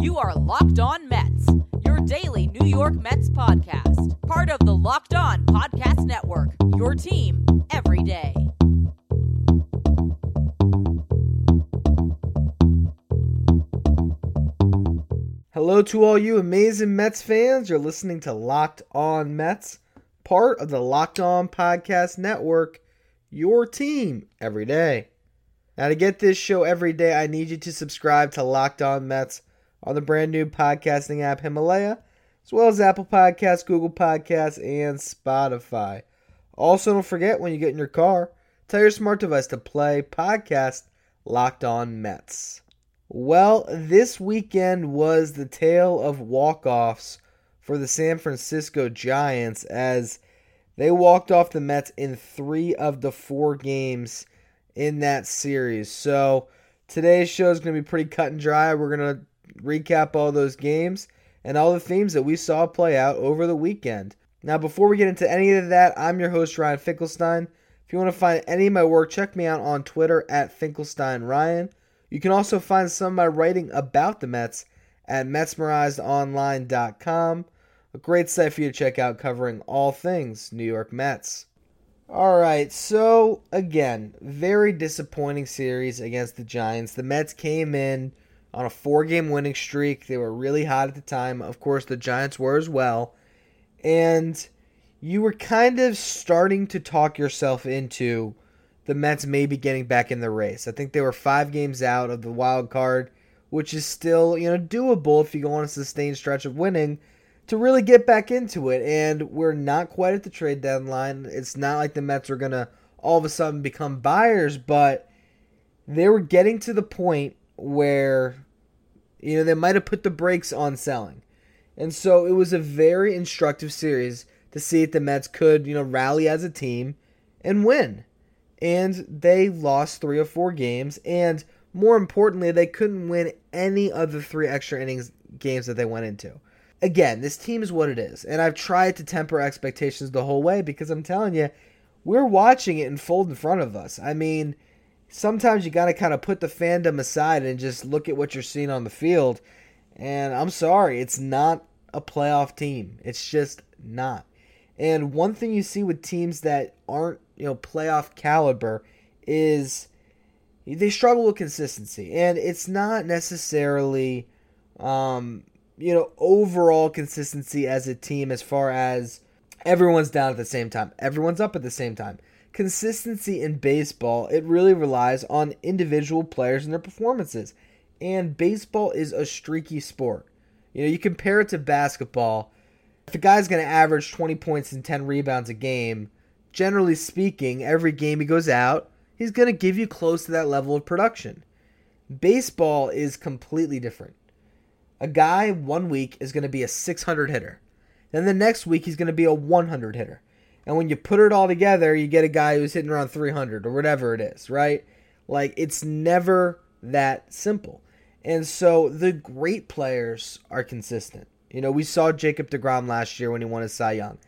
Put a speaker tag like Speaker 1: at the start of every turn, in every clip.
Speaker 1: You are Locked On Mets, your daily New York Mets podcast. Part of the Locked On Podcast Network, your team every day.
Speaker 2: Hello to all you amazing Mets fans. You're listening to Locked On Mets, part of the Locked On Podcast Network, your team every day. Now, to get this show every day, I need you to subscribe to Locked On Mets on the brand new podcasting app Himalaya, as well as Apple Podcasts, Google Podcasts, and Spotify. Also, don't forget when you get in your car, tell your smart device to play podcast Locked On Mets. Well, this weekend was the tale of walk offs for the San Francisco Giants as they walked off the Mets in three of the four games in that series. So today's show is going to be pretty cut and dry. We're going to recap all those games and all the themes that we saw play out over the weekend. Now, before we get into any of that, I'm your host, Ryan Finkelstein. If you want to find any of my work, check me out on Twitter at FinkelsteinRyan. You can also find some of my writing about the Mets at MetsmerizedOnline.com, a great site for you to check out covering all things New York Mets. All right, so again, very disappointing series against the Giants. The Mets came in on a four game winning streak. They were really hot at the time. Of course, the Giants were as well. And you were kind of starting to talk yourself into the Mets maybe getting back in the race. I think they were five games out of the wild card, which is still, you know, doable if you go on a sustained stretch of winning to really get back into it. And we're not quite at the trade deadline. It's not like the Mets are going to all of a sudden become buyers, but they were getting to the point where, you know, they might have put the brakes on selling. And so it was a very instructive series to see if the Mets could, you know, rally as a team and win and they lost three or four games. And more importantly, they couldn't win any of the three extra innings games that they went into. Again, this team is what it is, and I've tried to temper expectations the whole way because I'm telling you, we're watching it unfold in front of us. I mean, sometimes you got to kind of put the fandom aside and just look at what you're seeing on the field. And I'm sorry, it's not a playoff team. It's just not. And one thing you see with teams that aren't you know playoff caliber is they struggle with consistency, and it's not necessarily um, you know overall consistency as a team as far as everyone's down at the same time, everyone's up at the same time. Consistency in baseball, it really relies on individual players and their performances. And baseball is a streaky sport. You know, you compare it to basketball. If a guy's going to average 20 points and 10 rebounds a game, generally speaking, every game he goes out, he's going to give you close to that level of production. Baseball is completely different. A guy one week is going to be a 600 hitter. Then the next week he's going to be a 100 hitter. And when you put it all together, you get a guy who's hitting around 300 or whatever it is, right? Like it's never that simple. And so the great players are consistent. You know, we saw Jacob DeGrom last year when he won his Cy Young.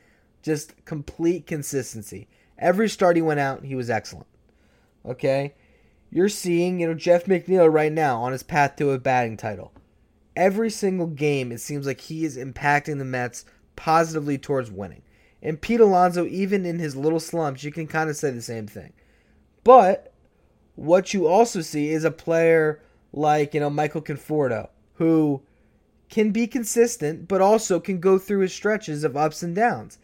Speaker 2: Just complete consistency. Every start he went out, he was excellent. Okay? You're seeing, you know, Jeff McNeil right now on his path to a batting title. Every single game, it seems like he is impacting the Mets positively towards winning. And Pete Alonso, even in his little slumps, you can kind of say the same thing. But what you also see is a player like, you know, Michael Conforto, who can be consistent, but also can go through his stretches of ups and downs.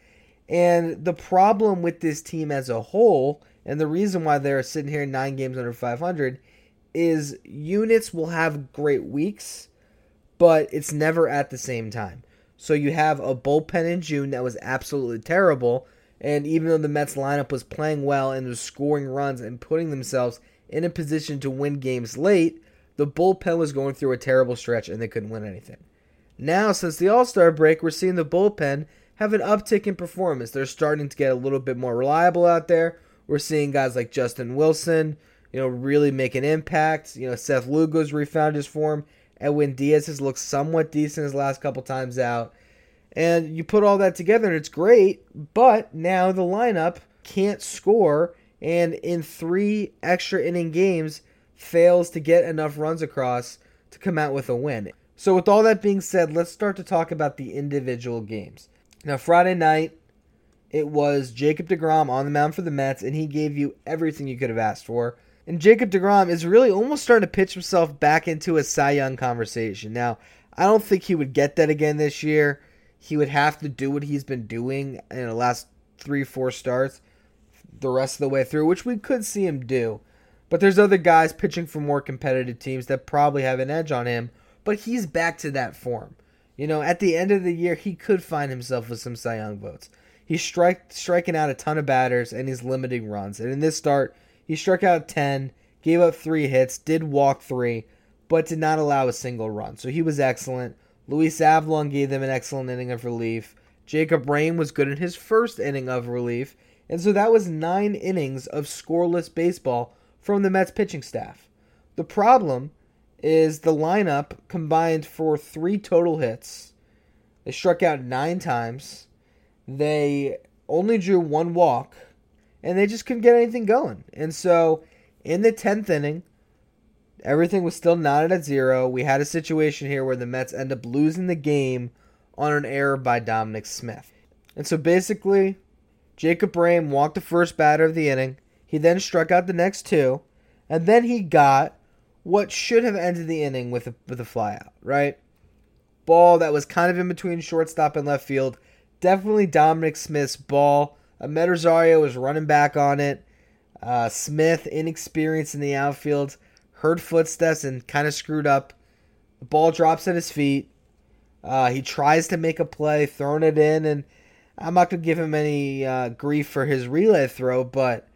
Speaker 2: And the problem with this team as a whole, and the reason why they're sitting here nine games under 500, is units will have great weeks, but it's never at the same time. So you have a bullpen in June that was absolutely terrible, and even though the Mets lineup was playing well and was scoring runs and putting themselves in a position to win games late, the bullpen was going through a terrible stretch and they couldn't win anything. Now, since the All Star break, we're seeing the bullpen have an uptick in performance. They're starting to get a little bit more reliable out there. We're seeing guys like Justin Wilson, you know, really make an impact. You know, Seth Lugo's refound his form. Edwin Diaz has looked somewhat decent his last couple times out. And you put all that together and it's great, but now the lineup can't score and in three extra inning games fails to get enough runs across to come out with a win. So, with all that being said, let's start to talk about the individual games. Now, Friday night, it was Jacob DeGrom on the mound for the Mets, and he gave you everything you could have asked for. And Jacob DeGrom is really almost starting to pitch himself back into a Cy Young conversation. Now, I don't think he would get that again this year. He would have to do what he's been doing in the last three, four starts the rest of the way through, which we could see him do. But there's other guys pitching for more competitive teams that probably have an edge on him, but he's back to that form. You know, at the end of the year, he could find himself with some Cy Young votes. He's strike, striking out a ton of batters and he's limiting runs. And in this start, he struck out 10, gave up three hits, did walk three, but did not allow a single run. So he was excellent. Luis Avilan gave them an excellent inning of relief. Jacob Rhame was good in his first inning of relief. And so that was nine innings of scoreless baseball from the Mets pitching staff. The problem is the lineup combined for three total hits. They struck out nine times. They only drew one walk, and they just couldn't get anything going. And so, in the 10th inning, everything was still knotted at zero. We had a situation here where the Mets end up losing the game on an error by Dominic Smith. And so basically, Jacob Rhame walked the first batter of the inning. He then struck out the next two, and then he got what should have ended the inning with a, with a flyout, right? Ball that was kind of in between shortstop and left field definitely Dominic Smith's ball. Amed Rosario was running back on it. Uh, Smith, inexperienced in the outfield, heard footsteps and kind of screwed up. The ball drops at his feet. Uh, he tries to make a play, throwing it in, and I'm not going to give him any uh, grief for his relay throw, but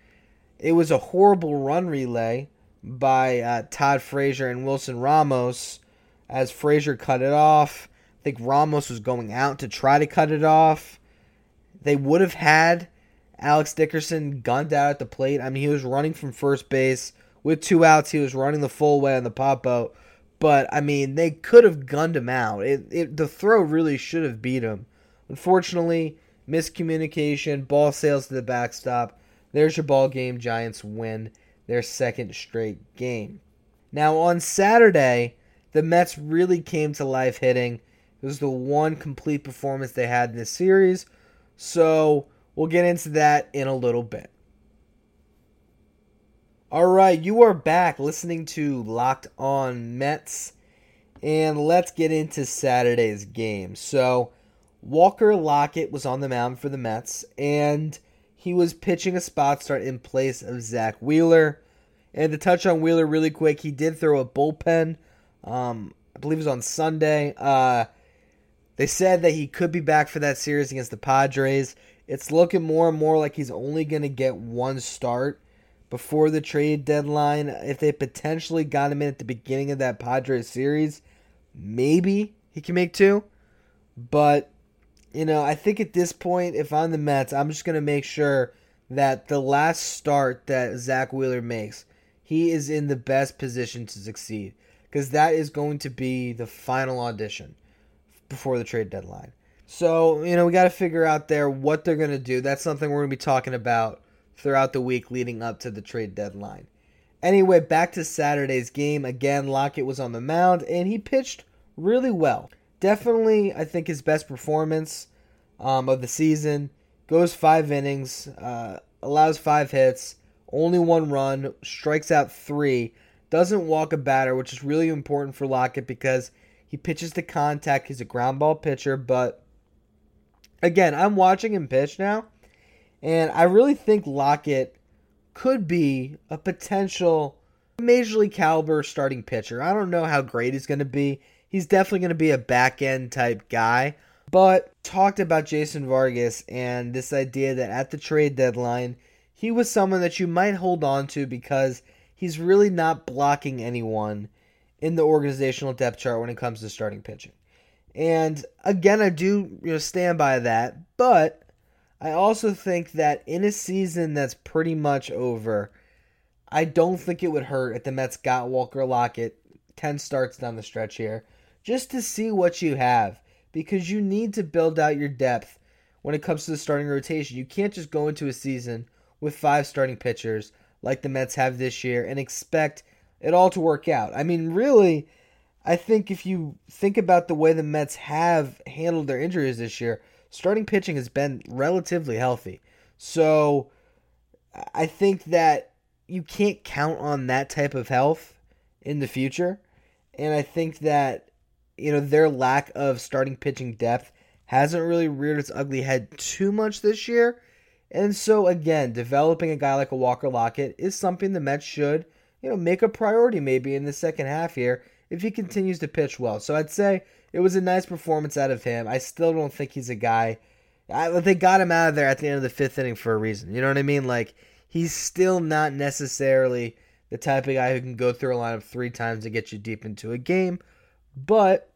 Speaker 2: it was a horrible run relay by uh, Todd Frazier and Wilson Ramos as Frazier cut it off. I think Ramos was going out to try to cut it off. They would have had Alex Dickerson gunned out at the plate. I mean, he was running from first base with two outs. He was running the full way on the pop out. But I mean, they could have gunned him out. It, it the throw really should have beat him. Unfortunately, miscommunication, ball sails to the backstop. There's your ball game. Giants win their second straight game. Now on Saturday, the Mets really came to life hitting. It was the one complete performance they had in this series. So we'll get into that in a little bit. All right, you are back listening to Locked On Mets. And let's get into Saturday's game. So, Walker Lockett was on the mound for the Mets, and he was pitching a spot start in place of Zack Wheeler. And to touch on Wheeler really quick, he did throw a bullpen. Um, I believe it was on Sunday. Uh, they said that he could be back for that series against the Padres. It's looking more and more like he's only going to get one start before the trade deadline. If they potentially got him in at the beginning of that Padres series, maybe he can make two. But, you know, I think at this point, if I'm the Mets, I'm just going to make sure that the last start that Zack Wheeler makes, he is in the best position to succeed. Because that is going to be the final audition before the trade deadline. So, you know, we got to figure out there what they're going to do. That's something we're going to be talking about throughout the week leading up to the trade deadline. Anyway, back to Saturday's game. Again, Lockett was on the mound and he pitched really well. Definitely, I think his best performance um, of the season. Goes five innings, uh, allows five hits, only one run, strikes out three, doesn't walk a batter, which is really important for Lockett because he pitches to contact. He's a ground ball pitcher, but again, I'm watching him pitch now, and I really think Lockett could be a potential major league caliber starting pitcher. I don't know how great he's going to be. He's definitely going to be a back end type guy. But talked about Jason Vargas and this idea that at the trade deadline, he was someone that you might hold on to because he's really not blocking anyone in the organizational depth chart when it comes to starting pitching. And again, I do you know stand by that, but I also think that in a season that's pretty much over, I don't think it would hurt if the Mets got Walker Lockett 10 starts down the stretch here just to see what you have because you need to build out your depth when it comes to the starting rotation. You can't just go into a season with five starting pitchers like the Mets have this year and expect it all to work out. I mean, really, I think if you think about the way the Mets have handled their injuries this year, starting pitching has been relatively healthy. So I think that you can't count on that type of health in the future. And I think that, you know, their lack of starting pitching depth hasn't really reared its ugly head too much this year. And so, again, developing a guy like a Walker Lockett is something the Mets should, you know, make a priority maybe in the second half here if he continues to pitch well. So I'd say it was a nice performance out of him. I still don't think he's a guy. I, they got him out of there at the end of the fifth inning for a reason. You know what I mean? Like, he's still not necessarily the type of guy who can go through a lineup three times to get you deep into a game, but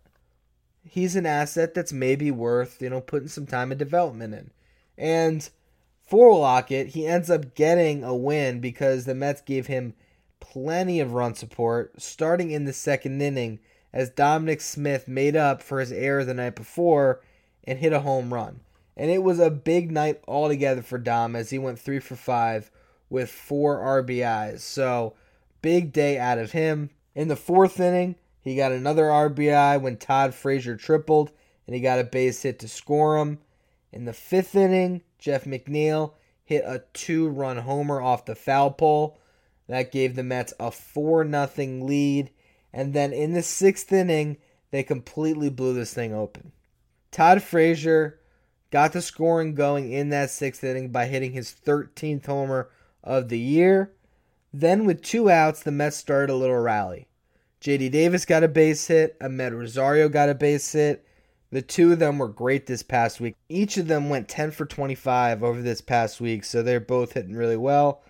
Speaker 2: he's an asset that's maybe worth, you know, putting some time and development in. And for Lockett, he ends up getting a win because the Mets gave him plenty of run support starting in the second inning as Dominic Smith made up for his error the night before and hit a home run. And it was a big night altogether for Dom as he went 3 for 5 with 4 RBIs. So, big day out of him. In the fourth inning, he got another RBI when Todd Frazier tripled and he got a base hit to score him. In the fifth inning, Jeff McNeil hit a two run homer off the foul pole. That gave the Mets a 4 0 lead. And then in the sixth inning, they completely blew this thing open. Todd Frazier got the scoring going in that sixth inning by hitting his 13th homer of the year. Then, with two outs, the Mets started a little rally. JD Davis got a base hit, Amed Rosario got a base hit, the two of them were great this past week. Each of them went 10 for 25 over this past week, so they're both hitting really well.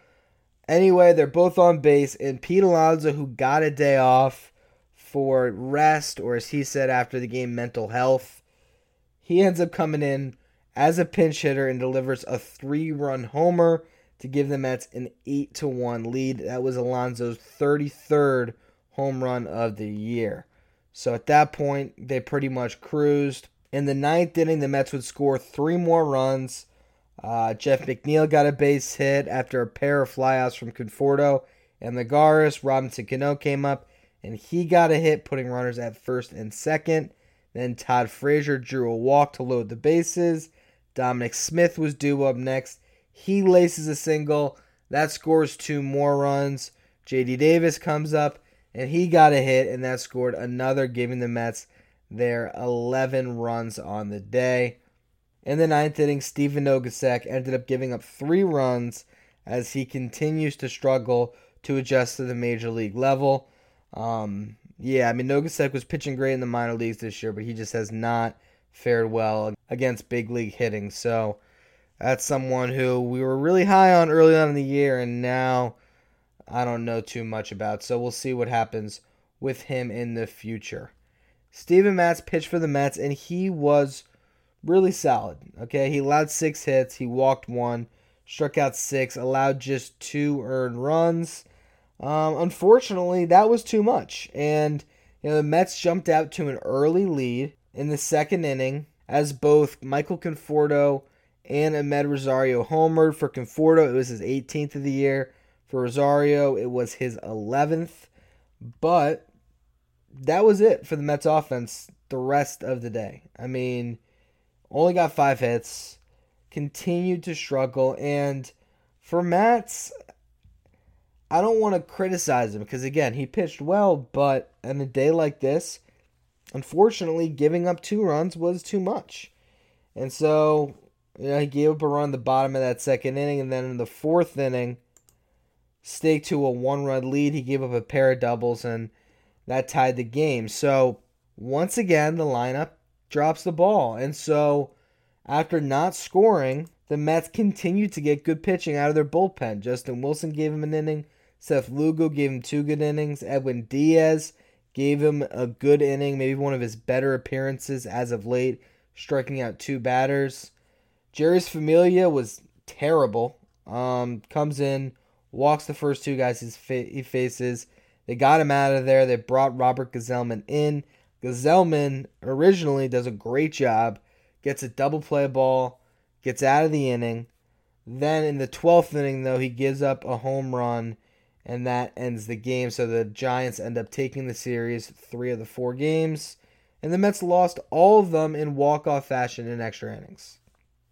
Speaker 2: Anyway, they're both on base, and Pete Alonso, who got a day off for rest, or as he said after the game, mental health, he ends up coming in as a pinch hitter and delivers a three run homer to give the Mets an 8 to 1 lead. That was Alonso's 33rd home run of the year. So at that point, they pretty much cruised. In the ninth inning, the Mets would score three more runs. Uh, Jeff McNeil got a base hit after a pair of flyouts from Conforto and Lagares. Robinson Cano came up and he got a hit, putting runners at first and second. Then Todd Frazier drew a walk to load the bases. Dominic Smith was due up next. He laces a single. That scores two more runs. JD Davis comes up and he got a hit, and that scored another, giving the Mets their 11 runs on the day. In the ninth inning, Stephen Nogosek ended up giving up three runs as he continues to struggle to adjust to the major league level. Um, yeah, I mean, Nogosek was pitching great in the minor leagues this year, but he just has not fared well against big league hitting. So that's someone who we were really high on early on in the year, and now I don't know too much about. So we'll see what happens with him in the future. Steven Matz pitched for the Mets, and he was really solid. Okay, he allowed six hits, he walked one, struck out six, allowed just two earned runs. Um, unfortunately, that was too much, and you know the Mets jumped out to an early lead in the second inning as both Michael Conforto and Amed Rosario homered for Conforto. It was his 18th of the year. For Rosario, it was his 11th, but that was it for the Mets offense the rest of the day. I mean, only got five hits, continued to struggle, and for Matz, I don't want to criticize him because, again, he pitched well, but on a day like this, unfortunately, giving up two runs was too much. And so, you know, he gave up a run at the bottom of that second inning, and then in the fourth inning, staked to a one run lead. He gave up a pair of doubles, and that tied the game. So, once again, the lineup drops the ball. And so, after not scoring, the Mets continued to get good pitching out of their bullpen. Justin Wilson gave him an inning. Seth Lugo gave him two good innings. Edwin Diaz gave him a good inning, maybe one of his better appearances as of late, striking out two batters. Jeurys Familia was terrible. Um, comes in, walks the first two guys he faces. They got him out of there. They brought Robert Gsellman in. Gsellman originally does a great job, gets a double play ball, gets out of the inning. Then in the 12th inning, though, he gives up a home run and that ends the game. So the Giants end up taking the series, three of the four games, and the Mets lost all of them in walk-off fashion in extra innings.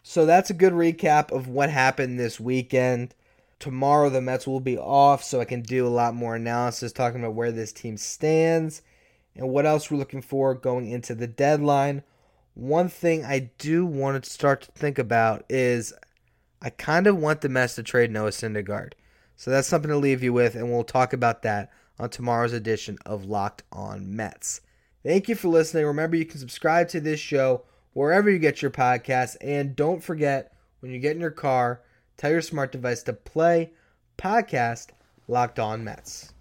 Speaker 2: So that's a good recap of what happened this weekend. Tomorrow the Mets will be off, so I can do a lot more analysis talking about where this team stands and what else we're looking for going into the deadline. One thing I do want to start to think about is I kind of want the Mets to trade Noah Syndergaard. So that's something to leave you with, and we'll talk about that on tomorrow's edition of Locked On Mets. Thank you for listening. Remember, you can subscribe to this show wherever you get your podcasts, and don't forget when you get in your car, tell your smart device to play podcast Locked On Mets.